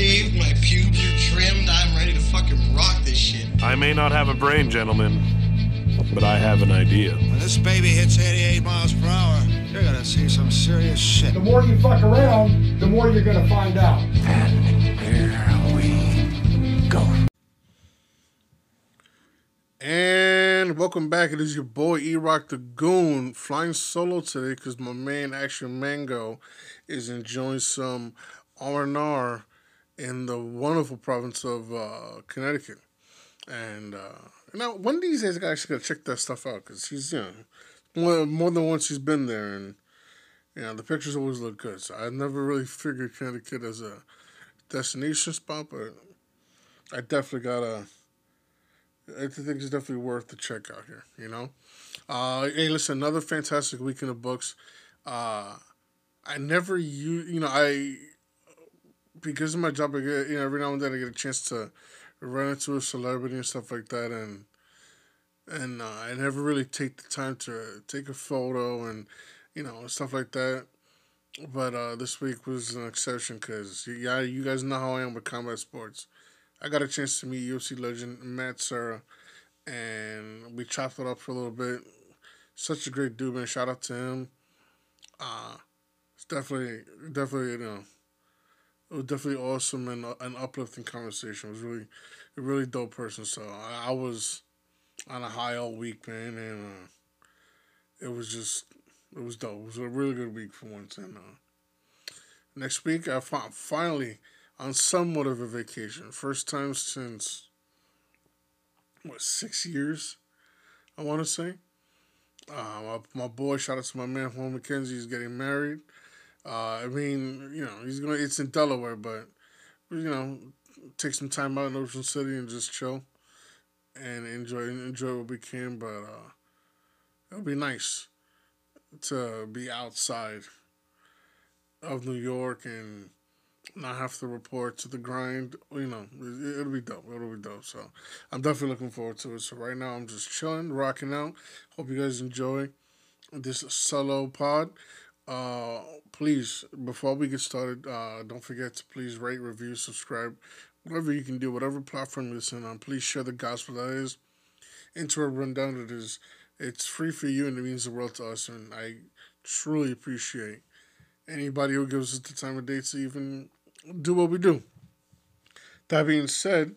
shaved, my pubes are trimmed. I'm ready to fucking rock this shit. I may not have a brain, gentlemen, but I have an idea. When this baby hits 88 miles per hour, you're gonna see some serious shit. The more you fuck around, the more you're gonna find out. And Here we go. And welcome back. It is your boy E Rock the Goon flying solo today because my man Action Mango is enjoying some R and R in the wonderful province of uh, Connecticut. And uh, now one of these days I actually gotta check that stuff out because he's you know more, more than once he's been there and you know the pictures always look good. So I never really figured Connecticut as a destination spot, but I definitely gotta. I think it's definitely worth the check out here. You know, uh, hey, listen, another fantastic weekend of books. Uh, I never you you know I because of my job, I get you know every now and then I get a chance to run into a celebrity and stuff like that, and and uh, I never really take the time to take a photo and you know stuff like that. But uh, this week was an exception because yeah, you guys know how I am with combat sports. I got a chance to meet UFC legend Matt Serra, and we chopped it up for a little bit. Such a great dude, man. Shout out to him. Uh, it's definitely, definitely, you know, it was definitely awesome and uh, an uplifting conversation. It was really, a really dope person. So I, I was on a high all week, man, and uh, it was just, it was dope. It was a really good week for once. And uh, next week, I found, finally on somewhat of a vacation. First time since what six years, I want to say. Uh, my, my boy, shout out to my man Juan McKenzie. He's getting married. Uh, I mean, you know, he's going. to It's in Delaware, but you know, take some time out in Ocean City and just chill and enjoy enjoy what we can. But uh, it'll be nice to be outside of New York and not have to report to the grind. You know, it, will be dope. It'll be dope. So I'm definitely looking forward to it. So right now I'm just chilling, rocking out. Hope you guys enjoy this solo pod. Uh, please, before we get started, uh, don't forget to please rate, review, subscribe, whatever you can do, whatever platform you listen on. Please share the gospel that is. Interweb Rundown it is. It's free for you and it means the world to us. And I truly appreciate anybody who gives us the time of day to even do what we do. That being said,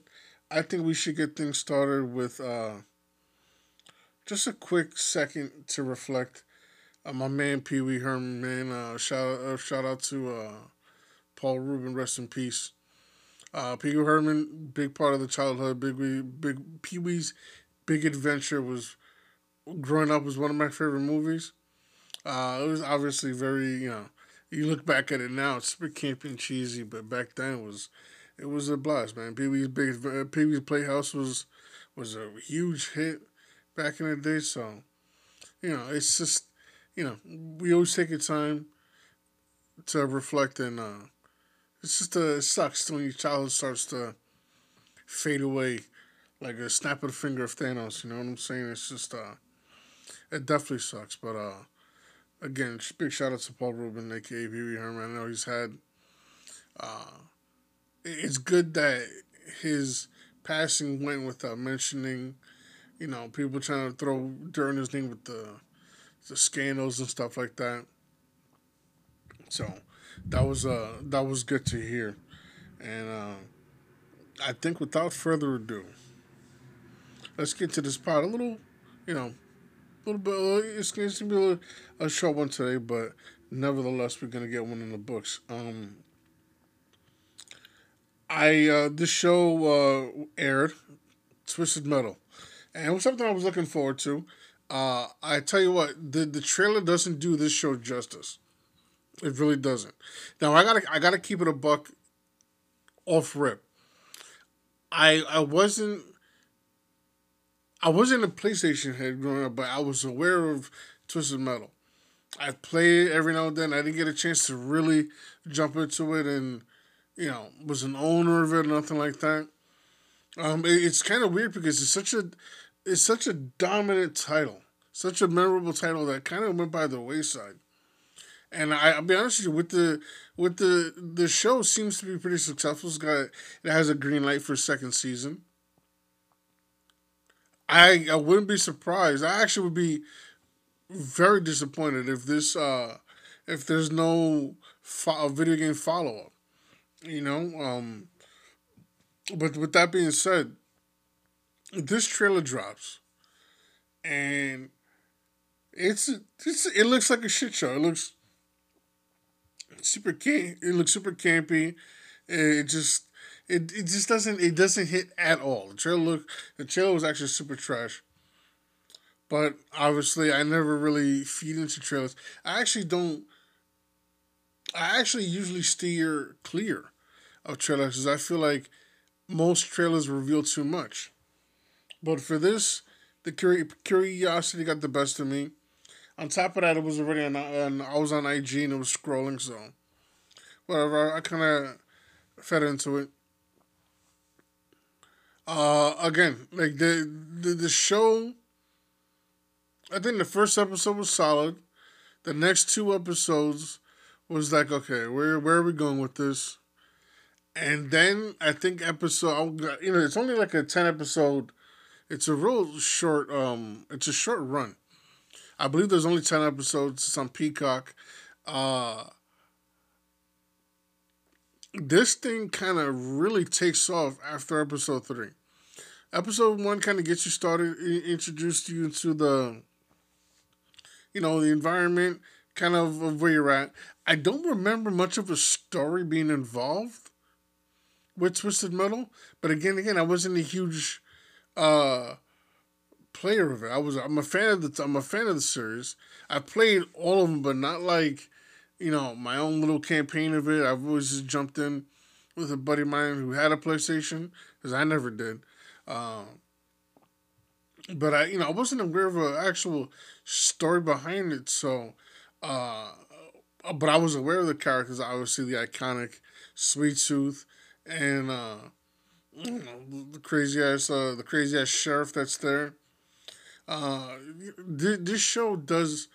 I think we should get things started with uh, just a quick second to reflect. Uh, my man Pee Wee Herman, man, uh, shout uh, shout out to uh, Paul Reubens, rest in peace. Uh, Pee Wee Herman, big part of the childhood. Big Wee, big Pee Wee's big adventure was growing up was one of my favorite movies. It was obviously very you know you look back at it now, it's super campy and cheesy, but back then it was it was a blast, man. Pee Wee's big Pee Wee's Playhouse was was a huge hit back in the day, so you know it's just you know we always take a time to reflect and uh, it's just uh, it sucks when your childhood starts to fade away like a snap of the finger of Thanos. You know what I'm saying? It's just uh, it definitely sucks, but uh again, big shout out to Paul Reubens, aka Wee Herman. I know he's had. Uh, it's good that his passing went without mentioning. You know, people trying to throw dirt in his name with the the scandals and stuff like that. So that was uh that was good to hear, and uh, I think without further ado, let's get to this part. A little, you know, a little bit. It's going to be a, a short one today, but nevertheless, we're gonna get one in the books. Um, I uh, this show uh, aired Twisted Metal, and it was something I was looking forward to. Uh, I tell you what, the the trailer doesn't do this show justice. It really doesn't. Now I gotta I gotta keep it a buck off rip. I I wasn't I wasn't a PlayStation head growing up, but I was aware of Twisted Metal. I played it every now and then. I didn't get a chance to really jump into it and, you know, was an owner of it, nothing like that. Um, it, it's kind of weird because it's such a, it's such a dominant title, such a memorable title that kind of went by the wayside. And I, I'll be honest with you, with the with the the show seems to be pretty successful. It's got it has a green light for second season. I I wouldn't be surprised. I actually would be very disappointed if this uh if there's no fo- video game follow up. You know, um but with that being said, this trailer drops and it's it's it looks like a shit show. It looks super camp. It looks super campy. It just it, it just doesn't it doesn't hit at all. The trailer look the trailer was actually super trash. But obviously, I never really feed into trailers. I actually don't. I actually usually steer clear of trailers because I feel like most trailers reveal too much. But for this, the curiosity got the best of me. On top of that, it was already on, on I was on IG and it was scrolling, so whatever. I kind of fed into it. Uh, again, like the, the the show. I think the first episode was solid. The next two episodes was like, okay, where where are we going with this? And then I think episode, you know, it's only like a ten episode. It's a real short. Um, it's a short run. I believe there's only ten episodes. It's on Peacock. Uh, this thing kind of really takes off after episode three. Episode one kind of gets you started, introduced you into the, you know, the environment, kind of, of where you're at. I don't remember much of a story being involved with Twisted Metal, but again, again, I wasn't a huge uh, player of it. I was, I'm a fan of the, I'm a fan of the series. I played all of them, but not like you know, my own little campaign of it. I've always just jumped in with a buddy of mine who had a PlayStation, because I never did. Um, but I, you know, I wasn't aware of an actual story behind it. So, uh, but I was aware of the characters. Obviously, the iconic Sweet Tooth and uh, you know the crazy ass, uh, the crazy ass sheriff that's there. Uh, th- this show does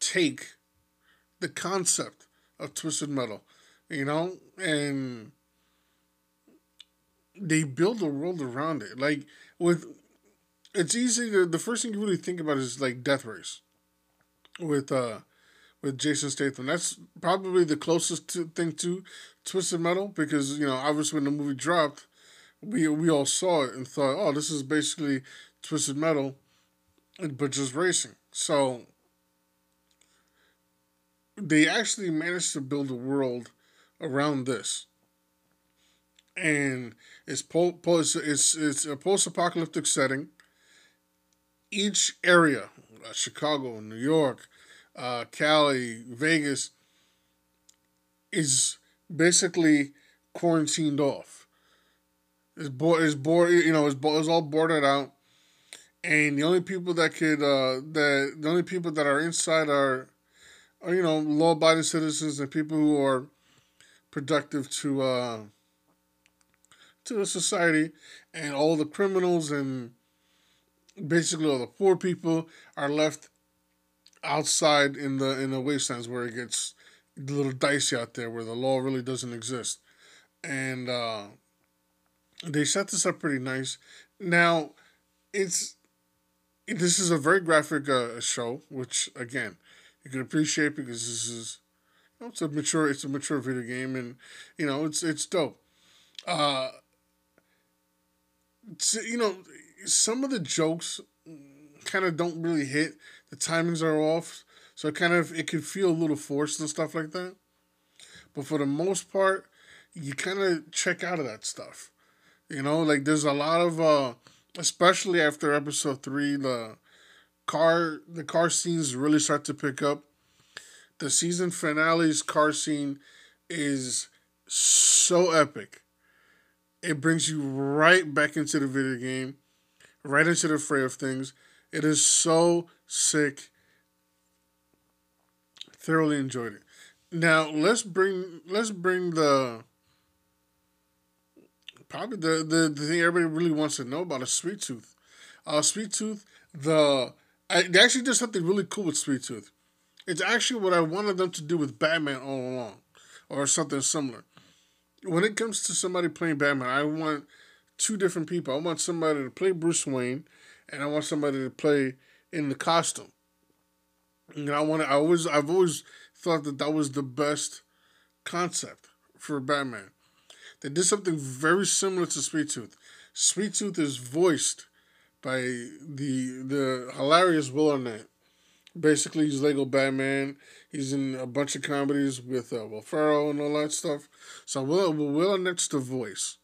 take the concept of Twisted Metal, you know, and they build a world around it. Like with, it's easy to the first thing you really think about is like Death Race, with uh, with Jason Statham. That's probably the closest to, thing to Twisted Metal because you know obviously when the movie dropped, we we all saw it and thought, oh, this is basically Twisted Metal, but just racing. So they actually managed to build a world around this. And it's po- it's, it's, a post-apocalyptic setting. Each area, uh, Chicago, New York, uh, Cali, Vegas, is basically quarantined off. It's board, it's board, you know, it's, it's all boarded out, and the only people that could, uh, that the only people that are inside are uh, you know, law abiding citizens and people who are productive to uh, to the society, and all the criminals and basically all the poor people are left outside in the in the wastelands where it gets a little dicey out there, where the law really doesn't exist, and uh, they set this up pretty nice. Now, it's this is a very graphic uh, show, which again you can appreciate because this is you know, it's a mature it's a mature video game and you know it's it's dope. Uh, you know, some of the jokes kind of don't really hit. The timings are off, so it kind of it can feel a little forced and stuff like that. But for the most part, you kind of check out of that stuff. You know, like there's a lot of uh especially after episode 3 the car the car scenes really start to pick up. The season finale's car scene is so epic. It brings you right back into the video game, right into the fray of things. It is so sick. Thoroughly enjoyed it. Now let's bring let's bring the probably the, the, the thing everybody really wants to know about a Sweet Tooth. Uh, Sweet Tooth, the I, they actually did something really cool with Sweet Tooth. It's actually what I wanted them to do with Batman all along, or something similar. When it comes to somebody playing Batman, I want two different people. I want somebody to play Bruce Wayne, and I want somebody to play in the costume. And I want I always I've always thought that that was the best concept for Batman. They did something very similar to Sweet Tooth. Sweet Tooth is voiced by the the hilarious Will Arnett. Basically, he's Lego Batman. He's in a bunch of comedies with uh, Will Ferrell and all that stuff. So Will Will Arnett's the voice.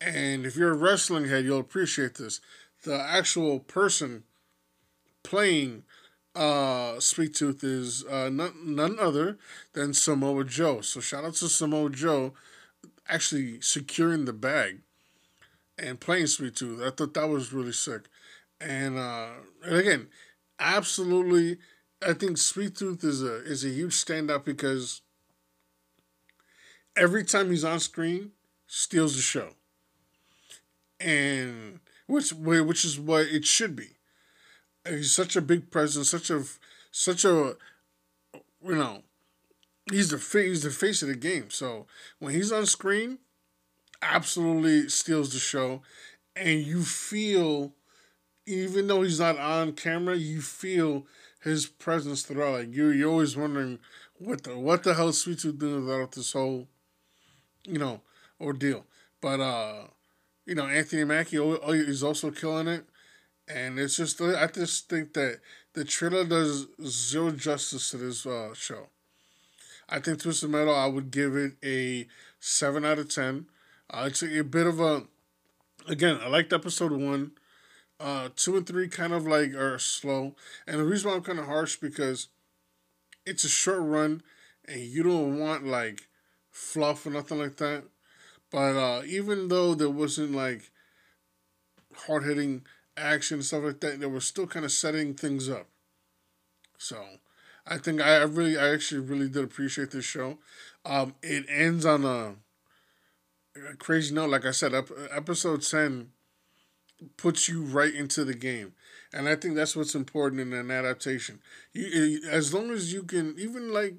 And if you're a wrestling head, you'll appreciate this. The actual person playing uh, Sweet Tooth is uh, none, none other than Samoa Joe. So shout out to Samoa Joe actually securing the bag and playing Sweet Tooth. I thought that was really sick. And uh, and again, absolutely, I think Sweet Tooth is a is a huge standout because every time he's on screen, steals the show. And which which is what it should be. He's such a big presence, such a such a you know, he's the face he's the face of the game. So when he's on screen, absolutely steals the show, and you feel, even though he's not on camera, you feel his presence throughout. Like you, you're always wondering what the what the hell Sweet Tooth doing without this whole, you know, ordeal. But uh, you know, Anthony Mackie is also killing it, and it's just I just think that the trailer does zero justice to this uh, show. I think Twisted Metal, I would give it a seven out of ten. Uh, it's a, a, bit of a, again, I liked episode one. Uh, two and three kind of like are slow, and the reason why I'm kind of harsh because it's a short run, and you don't want like fluff or nothing like that. But uh, even though there wasn't like hard hitting action and stuff like that, they were still kind of setting things up. So I think I really, I actually really did appreciate this show. Um, it ends on a, a crazy note. Like I said, ep- episode 10 puts you right into the game. And I think that's what's important in an adaptation. You, as long as you can, even like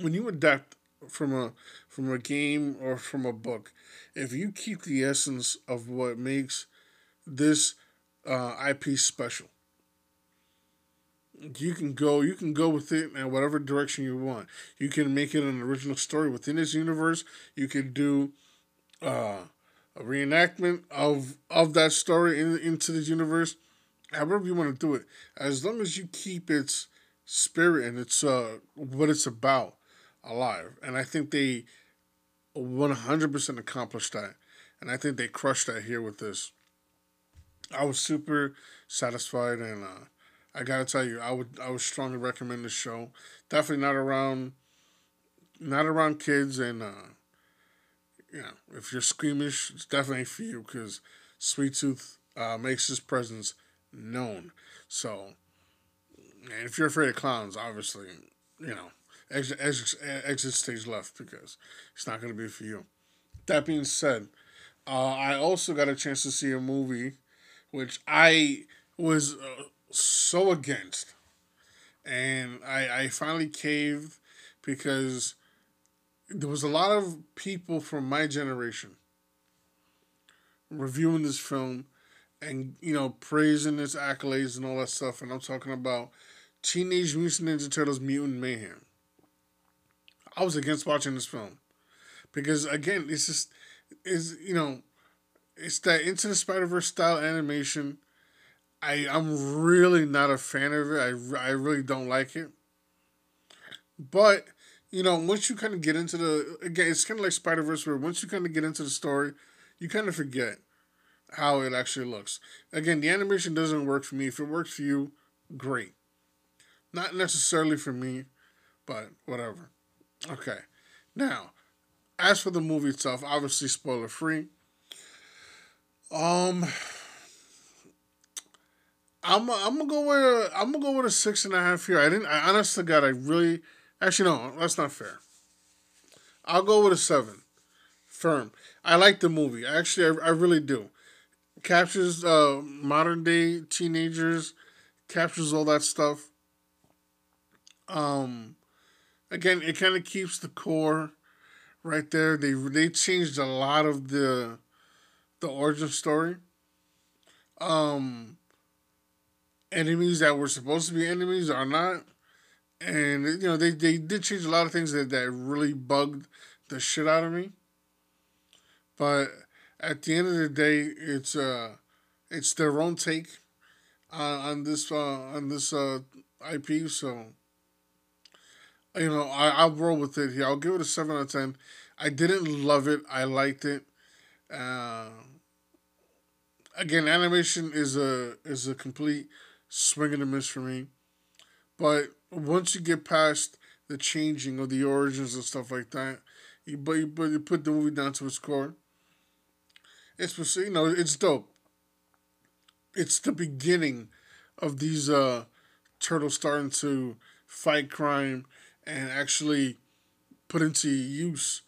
when you adapt from a from a game or from a book, if you keep the essence of what makes this uh, IP special, you can go you can go with it in whatever direction you want. You can make it an original story within this universe. You can do uh, a reenactment of of that story in, into this universe. However you want to do it, as long as you keep its spirit and its uh what it's about alive. And I think they one hundred percent accomplished that. And I think they crushed that here with this. I was super satisfied and uh I gotta tell you, I would I would strongly recommend this show. Definitely not around, not around kids, and uh, you know, if you're squeamish, it's definitely for you because Sweet Tooth uh, makes his presence known. So, and if you're afraid of clowns, obviously, you know, exit exit, exit stage left because it's not gonna be for you. That being said, uh, I also got a chance to see a movie, which I was. Uh, so against. And I, I finally caved because there was a lot of people from my generation reviewing this film and, you know, praising its accolades and all that stuff. And I'm talking about Teenage Mutant Ninja Turtles Mutant Mayhem. I was against watching this film because, again, it's just, is you know, it's that Into the Spider Verse style animation I I'm really not a fan of it. I, I really don't like it. But you know, once you kind of get into the again, it's kind of like Spider Verse, where once you kind of get into the story, you kind of forget how it actually looks. Again, the animation doesn't work for me. If it works for you, great. Not necessarily for me, but whatever. Okay. Now, as for the movie itself, obviously spoiler free. Um, I'm a, I'm gonna go with a, I'm gonna go with a six and a half here. I didn't. I honestly, God, I really. Actually, no, that's not fair. I'll go with a seven. Firm. I like the movie. Actually, I, I really do. Captures uh, modern day teenagers. Captures all that stuff. Um, again, it kind of keeps the core right there. They they changed a lot of the the origin story. Um, enemies that were supposed to be enemies are not, and you know they they did change a lot of things that that really bugged the shit out of me. But at the end of the day, it's uh, it's their own take on, on this uh, on this uh, IP. So you know, I I'll roll with it here. I'll give it a seven out of ten. I didn't love it. I liked it. Uh, again, animation is a is a complete swing and a miss for me. But once you get past the changing of the origins and stuff like that, you but you, but you put the movie down to its core. It's you know it's dope. It's the beginning of these uh, turtles starting to fight crime and actually put into use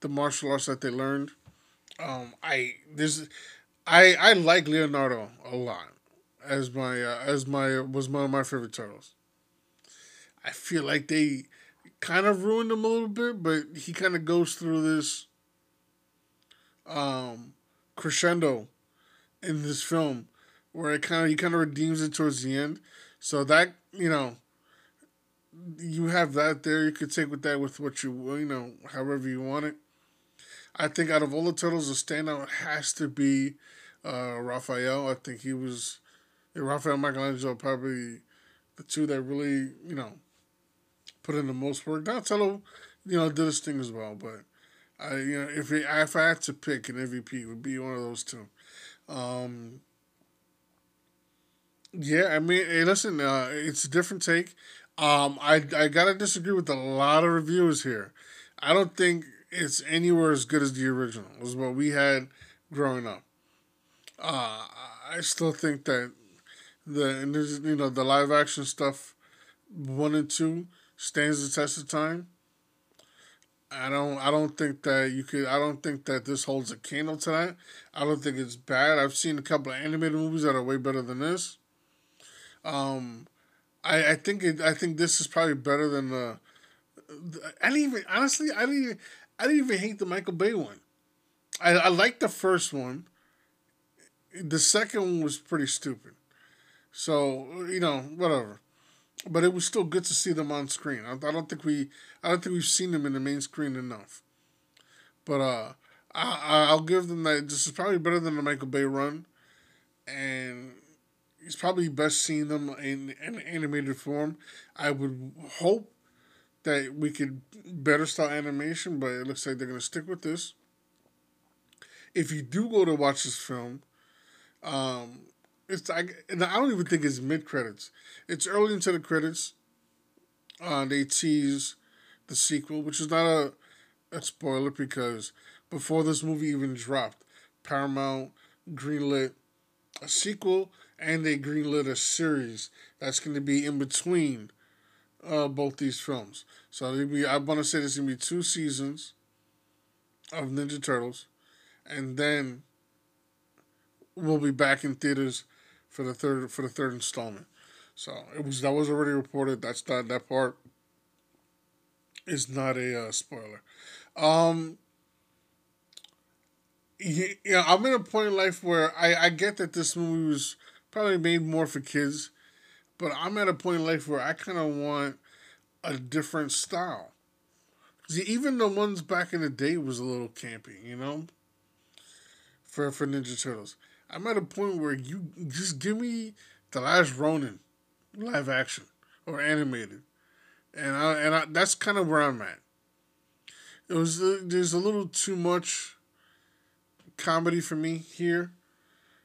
the martial arts that they learned. Um, I this I I like Leonardo a lot as my uh, as my was one of my favorite turtles. I feel like they kind of ruined him a little bit, but he kind of goes through this um, crescendo in this film where it kind of he kind of redeems it towards the end. So that you know, you have that there. You could take with that with what you you know, however you want it. I think out of all the turtles, the standout has to be uh, Raphael. I think he was Raphael Michelangelo probably the two that really you know put in the most work. Donatello, you know, did his thing as well, but I you know if it, if I had to pick an MVP, it would be one of those two. Um, yeah, I mean, hey, listen, uh, it's a different take. Um, I I gotta disagree with a lot of reviewers here. I don't think it's anywhere as good as the original. Was what we had growing up. Uh, I still think that the you know the live action stuff one and two stands the test of time. I don't I don't think that you could I don't think that this holds a candle to that. I don't think it's bad. I've seen a couple of animated movies that are way better than this. Um I I think it I think this is probably better than the I didn't even honestly I didn't even I didn't even hate the Michael Bay one. I I liked the first one. The second one was pretty stupid. So, you know, whatever but it was still good to see them on screen. I, I don't think we I don't think we've seen them in the main screen enough. But uh, I I'll give them that. This is probably better than the Michael Bay run, and it's probably best seeing them in an animated form. I would hope that we could better style animation, but it looks like they're gonna stick with this. If you do go to watch this film, um, it's like I don't even think it's mid credits. It's early into the credits. Uh, they tease the sequel, which is not a, a spoiler because before this movie even dropped, Paramount greenlit a sequel and they greenlit a series that's going to be in between uh, both these films. So be, I want to say there's going to be two seasons of Ninja Turtles, and then we'll be back in theaters for the third for the third installment. So it was that was already reported. That's not that part is not a uh, spoiler. Um, yeah, I'm in a point in life where I, I get that this movie was probably made more for kids, but I'm at a point in life where I kind of want a different style. See, even the ones back in the day was a little campy, you know. For for Ninja Turtles, I'm at a point where you just give me the last Ronin, live action or animated, and I, and I, that's kind of where I'm at. It was uh, there's a little too much comedy for me here.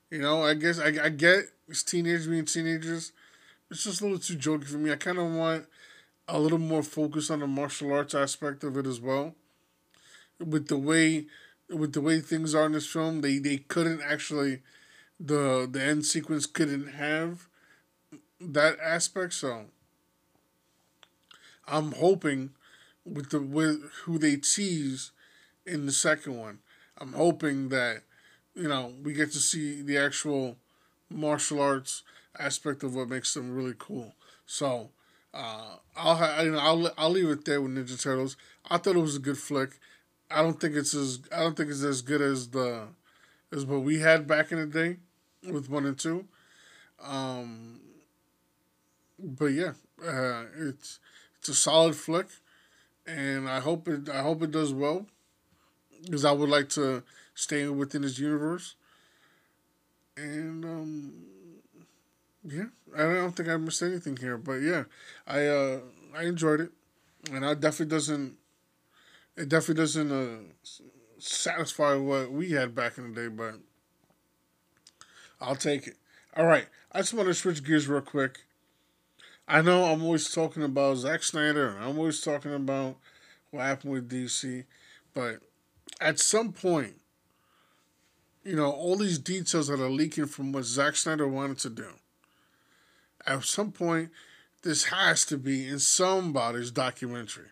You know, I guess I, I get it's teenagers being teenagers. It's just a little too jokey for me. I kind of want a little more focus on the martial arts aspect of it as well. With the way with the way things are in this film, they they couldn't actually the the end sequence couldn't have that aspect. So I'm hoping with the with who they tease in the second one, I'm hoping that you know we get to see the actual martial arts aspect of what makes them really cool. So Uh, I'll ha- I'll I'll leave it there with Ninja Turtles. I thought it was a good flick. I don't think it's as I don't think it's as good as the as what we had back in the day with one and two. Um, but yeah, uh, it's it's a solid flick, and I hope it I hope it does well because I would like to stay within this universe. And um, yeah, I don't think I missed anything here, but yeah, I uh, I enjoyed it, and I definitely doesn't it definitely doesn't uh, satisfy what we had back in the day, but I'll take it. All right, I just want to switch gears real quick. I know I'm always talking about Zack Snyder, and I'm always talking about what happened with DC, but at some point, you know, all these details that are leaking from what Zack Snyder wanted to do. At some point, this has to be in somebody's documentary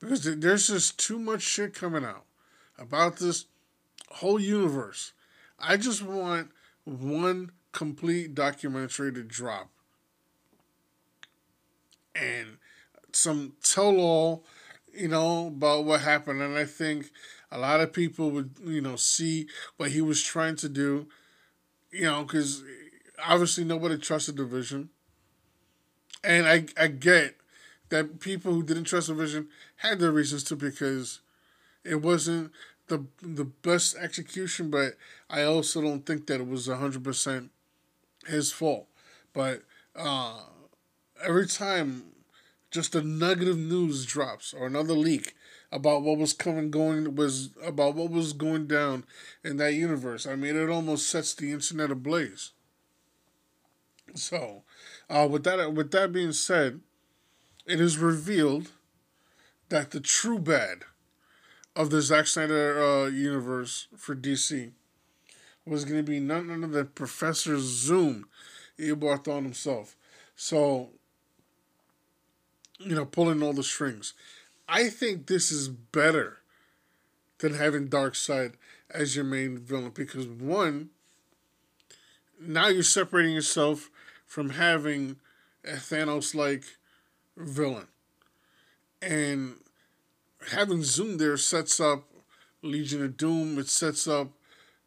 because there's just too much shit coming out about this whole universe. I just want one complete documentary to drop and some tell all, you know, about what happened. And I think a lot of people would, you know, see what he was trying to do, you know, because obviously nobody trusted the vision. And I, I get that people who didn't trust the vision had their reasons to because it wasn't the the best execution, but I also don't think that it was hundred percent his fault. But uh, every time just a of news drops or another leak about what was coming going was about what was going down in that universe. I mean, it almost sets the internet ablaze. So, uh, with that with that being said, it is revealed that the true bad of the Zack Snyder uh, universe for DC was going to be none other than Professor Zoom, Eobard Thawne himself. So, you know, pulling all the strings. I think this is better than having Darkseid as your main villain because one, now you're separating yourself from having a Thanos like villain. And having Zoom there sets up Legion of Doom. It sets up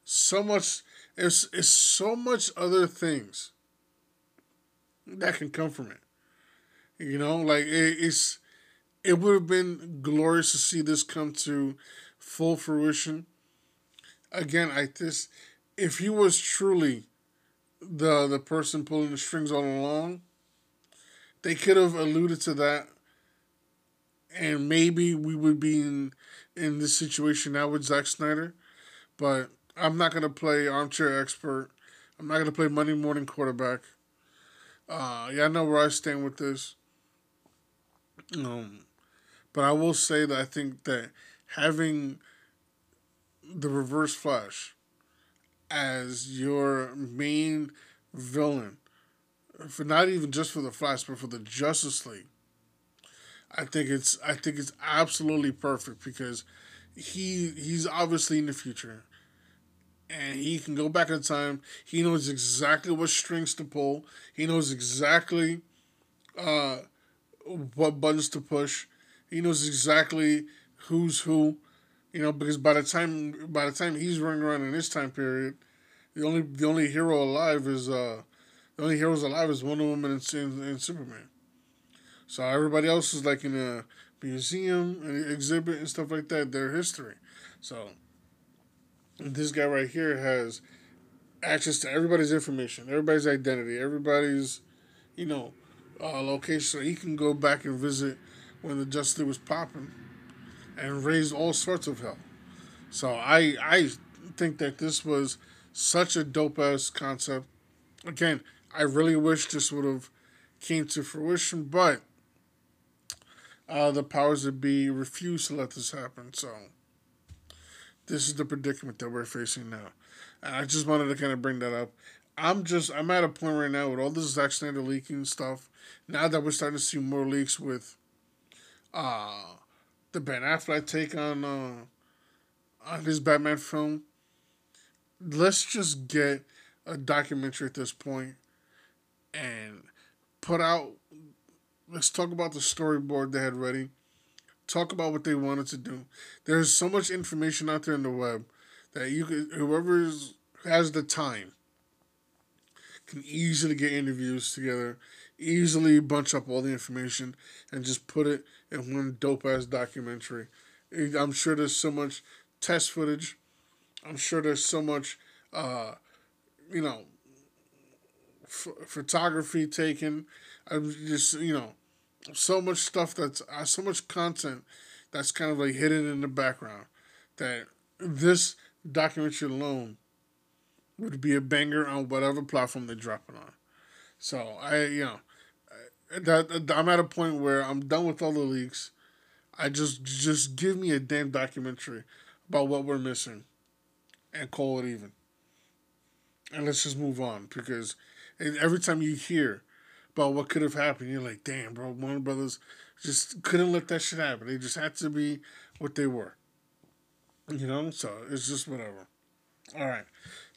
so much. It's, it's so much other things that can come from it. You know, like it, it's it would have been glorious to see this come to full fruition. Again, I this if he was truly the the person pulling the strings all along, they could have alluded to that and maybe we would be in in this situation now with Zack Snyder. But I'm not gonna play armchair expert. I'm not gonna play Monday morning quarterback. Uh, yeah, I know where I stand with this. Um, but I will say that I think that having the Reverse Flash as your main villain for not even just for the Flash, but for the Justice League. I think it's I think it's absolutely perfect because he he's obviously in the future. And he can go back in time. He knows exactly what strings to pull. He knows exactly uh, what buttons to push. He knows exactly who's who. You know, because by the time by the time he's running around in this time period, the only the only hero alive is uh the only heroes alive is Wonder Woman and, and, and Superman. So everybody else is like in a museum and exhibit and stuff like that. Their history. So this guy right here has access to everybody's information, everybody's identity, everybody's, you know, uh, location. So he can go back and visit when the Justice League was popping and raise all sorts of hell. So I I think that this was such a dope ass concept. Again, I really wish this would have came to fruition, but uh, the powers that be refused to let this happen. So this is the predicament that we're facing now. And I just wanted to kind of bring that up. I'm just I'm at a point right now with all this Zack Snyder leaking stuff. Now that we're starting to see more leaks with uh the Ben Affleck take on uh on his Batman film. Let's just get a documentary at this point and put out Let's talk about the storyboard they had ready. Talk about what they wanted to do. There's so much information out there in the web that you could whoever has the time can easily get interviews together, easily bunch up all the information and just put it in one dope ass documentary. I'm sure there's so much test footage. I'm sure there's so much, uh, you know, photography taken. I'm just, you know, so much stuff that's uh, so much content that's kind of like hidden in the background that this documentary alone would be a banger on whatever platform they drop it on. So I, you know, that I'm at a point where I'm done with all the leaks. I just just give me a damn documentary about what we're missing, and call it even. And let's just move on because every time you hear about what could have happened, you're like, damn, bro, Warner Brothers just couldn't let that shit happen. They just had to be what they were. You know, so it's just whatever. All right.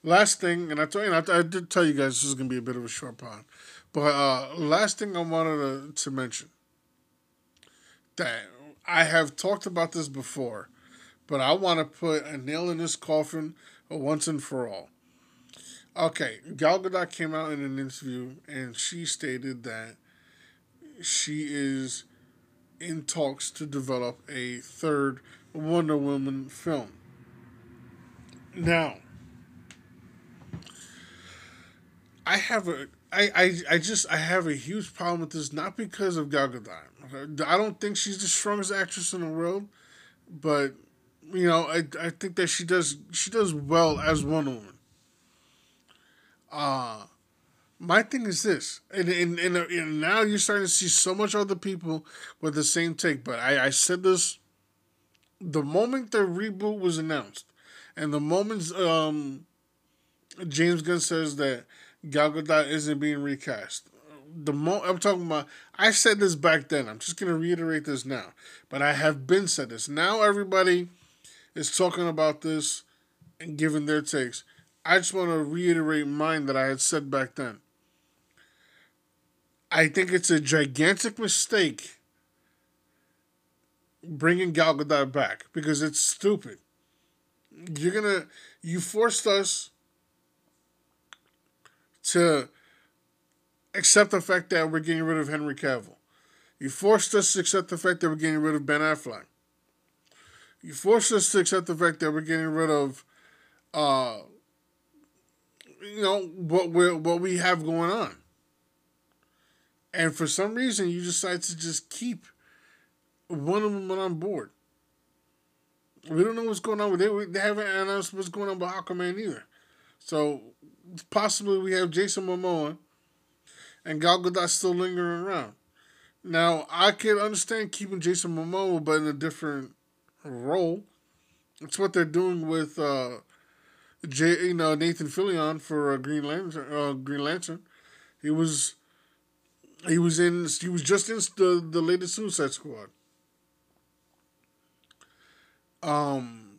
Last thing, and I told you, I, I did tell you guys this is gonna be a bit of a short pod, but uh, last thing I wanted to, to mention that I have talked about this before, but I want to put a nail in this coffin once and for all. Okay, Gal Gadot came out in an interview and she stated that she is in talks to develop a third Wonder Woman film. Now, I have a I, I, I just I have a huge problem with this not because of Gal Gadot. I don't think she's the strongest actress in the world, but you know I, I think that she does she does well as Wonder Woman. Uh my thing is this, and, and, and, and now you're starting to see so much other people with the same take. But I, I said this the moment the reboot was announced, and the moment um, James Gunn says that Gal Gadot isn't being recast. The mo I'm talking about, I said this back then. I'm just gonna reiterate this now, but I have been said this. Now everybody is talking about this and giving their takes. I just want to reiterate mine that I had said back then. I think it's a gigantic mistake bringing Gal Gadot back because it's stupid. You're gonna you forced us to accept the fact that we're getting rid of Henry Cavill. You forced us to accept the fact that we're getting rid of Ben Affleck. You forced us to accept the fact that we're getting rid of uh, you know what we what we have going on. And for some reason, you decide to just keep one of them on board. We don't know what's going on with it. They haven't announced what's going on with Aquaman either. So possibly we have Jason Momoa and Gal Gadot still lingering around. Now I can understand keeping Jason Momoa, but in a different role. It's what they're doing with uh, J, you know, Nathan Fillion for uh, Green Lantern. Uh, Green Lantern. He was, he was in. He was just in the the latest Suicide Squad. Um,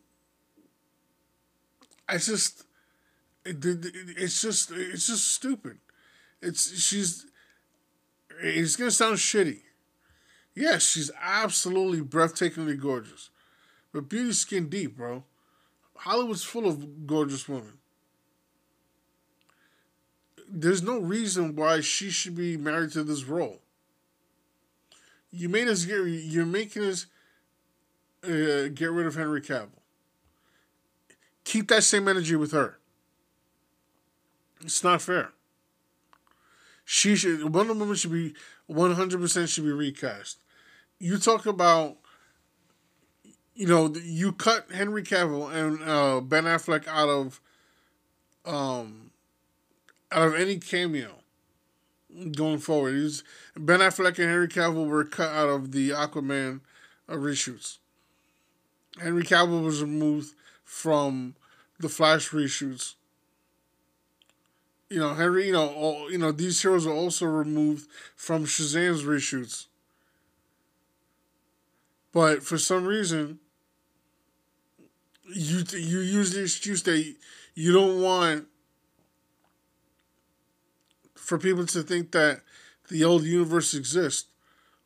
I just, it, it's just, it's just stupid. It's she's. It's gonna sound shitty. Yes, she's absolutely breathtakingly gorgeous, but beauty skin deep, bro. Hollywood's full of gorgeous women. There's no reason why she should be married to this role. You made us get. You're making us uh, get rid of Henry Cavill. Keep that same energy with her. It's not fair. She should. Wonder Woman should be one hundred percent should be recast. You talk about you know, you cut Henry Cavill and uh, Ben Affleck out of um out of any cameo going forward. Ben Affleck and Henry Cavill were cut out of the Aquaman uh, reshoots. Henry Cavill was removed from the Flash reshoots. You know, Henry. You know, all, you know these heroes are also removed from Shazam's reshoots. But for some reason, you you use the excuse that you don't want for people to think that the old universe exists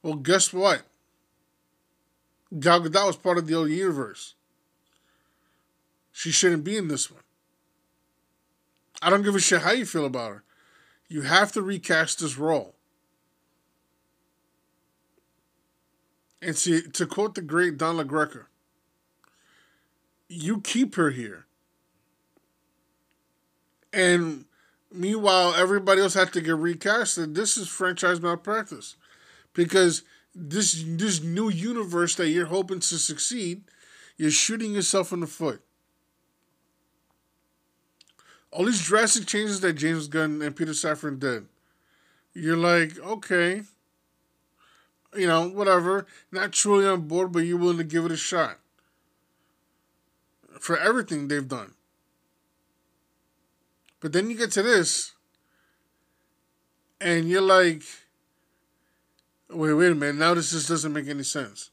Well, guess what? Gal Gadot was part of the old universe. She shouldn't be in this one. I don't give a shit how you feel about her. You have to recast this role. And see, to quote the great Don LaGreca, you keep her here. And meanwhile, everybody else had to get recasted. This is franchise malpractice. Because this this new universe that you're hoping to succeed, you're shooting yourself in the foot. All these drastic changes that James Gunn and Peter Safran did, you're like, okay, you know, whatever. Not truly on board, but you're willing to give it a shot for everything they've done. But then you get to this, and you're like, wait, wait a minute. Now this just doesn't make any sense.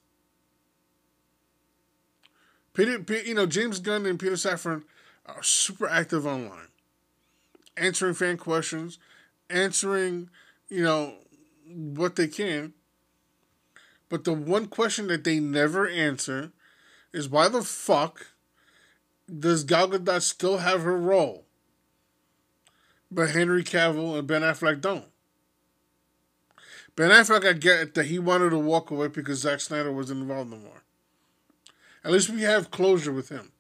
Peter, you know, James Gunn and Peter Safran are super active online, answering fan questions, answering, you know, what they can. But the one question that they never answer is why the fuck does Gal Gadot still have her role? But Henry Cavill and Ben Affleck don't. Ben Affleck, I get that he wanted to walk away because Zack Snyder wasn't involved no more. At least we have closure with him.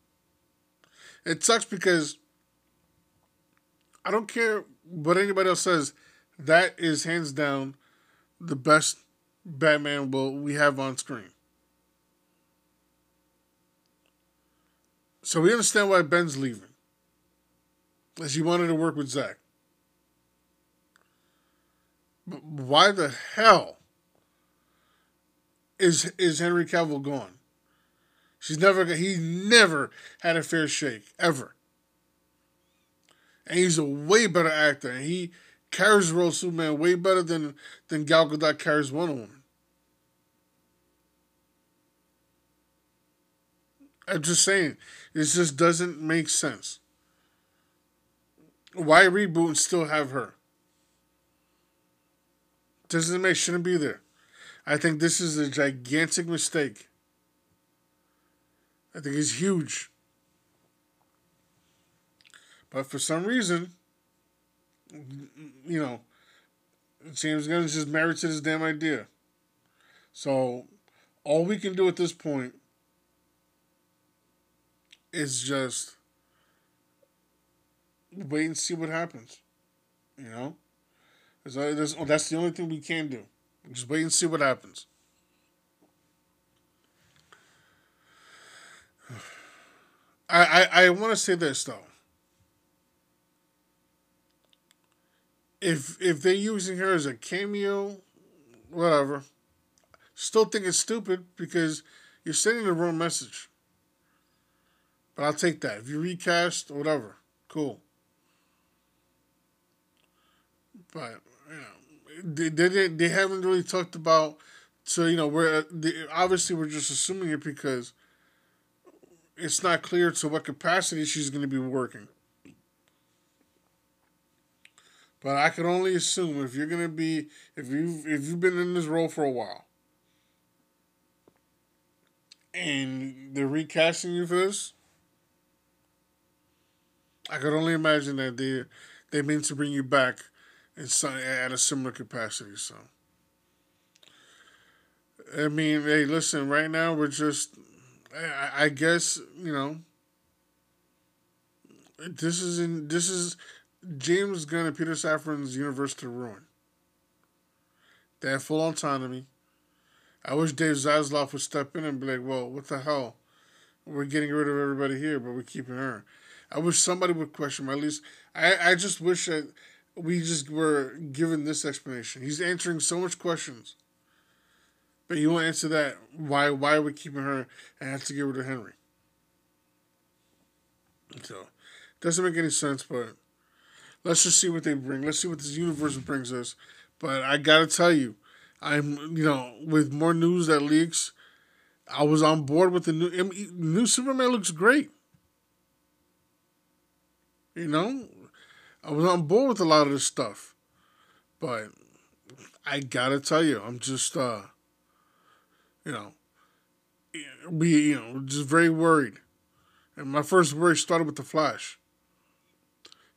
It sucks because I don't care what anybody else says. That is hands down the best Batman will we have on screen. So we understand why Ben's leaving. As he wanted to work with Zack. But why the hell is is Henry Cavill gone? She's never he never had a fair shake ever. And he's a way better actor. And he carries the role Superman way better than than Gal Gadot carries Wonder Woman. I'm just saying, this just doesn't make sense. Why reboot and still have her? Doesn't make shouldn't be there. I think this is a gigantic mistake. I think it's huge. But for some reason, you know, James Gunn is just married to this damn idea. So all we can do at this point is just wait and see what happens. You know? Oh, that's the only thing we can do. Just wait and see what happens. I, I, I want to say this though. If if they're using her as a cameo, whatever, still think it's stupid because you're sending the wrong message. But I'll take that. If you recast, whatever, cool. But you know, they they, they haven't really talked about. So you know, we're they, obviously we're just assuming it because it's not clear to what capacity she's going to be working. But I can only assume if you're going to be if you if you've been in this role for a while and they're recasting you for this, I could only imagine that they they mean to bring you back in some, at a similar capacity. So, I mean, hey, listen. Right now, we're just. I, I guess you know. This is in this is James Gunn and Peter Safran's universe to ruin. They have full autonomy. I wish Dave Zaslav would step in and be like, "Well, what the hell? We're getting rid of everybody here, but we're keeping her." I wish somebody would question. At least I, I just wish that we just were given this explanation. He's answering so much questions. But you won't answer that. Why why are we keeping her and have to get rid of Henry? So doesn't make any sense, but let's just see what they bring. Let's see what this universe brings us. But I gotta tell you, I'm you know, with more news that leaks, I was on board with the new new Superman looks great. You know, I was on board with a lot of this stuff, but I gotta tell you, I'm just uh, you know, be you know just very worried. And my first worry started with the Flash.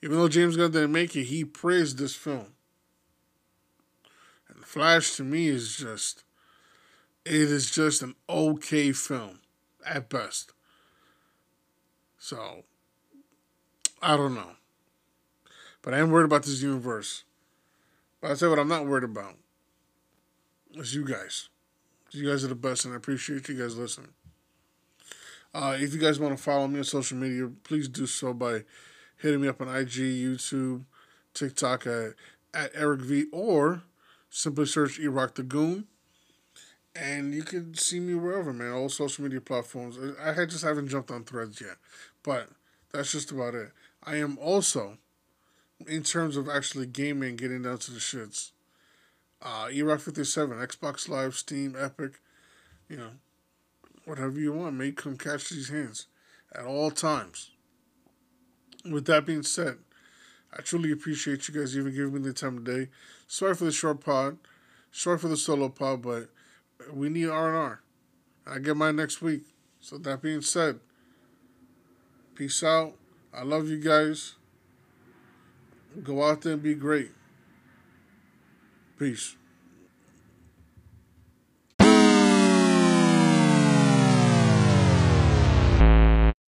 Even though James Gunn didn't make it, he praised this film. And the Flash to me is just, it is just an okay film at best. So, I don't know. But I am worried about this universe. But I tell you what, I'm not worried about. It's you guys. You guys are the best, and I appreciate you guys listening. Uh, if you guys want to follow me on social media, please do so by hitting me up on IG, YouTube, TikTok at, at Eric V, or simply search E-Rock the Goon. And you can see me wherever, man. All social media platforms. I just haven't jumped on threads yet. But that's just about it. I am also, in terms of actually gaming, getting down to the shits, uh, E-Rock 57, Xbox Live, Steam, Epic, you know, whatever you want, make come catch these hands at all times. With that being said, I truly appreciate you guys even giving me the time of day. Sorry for the short pod, sorry for the solo pod, but we need R and R. I get mine next week. So that being said, peace out. I love you guys. Go out there and be great. Peace.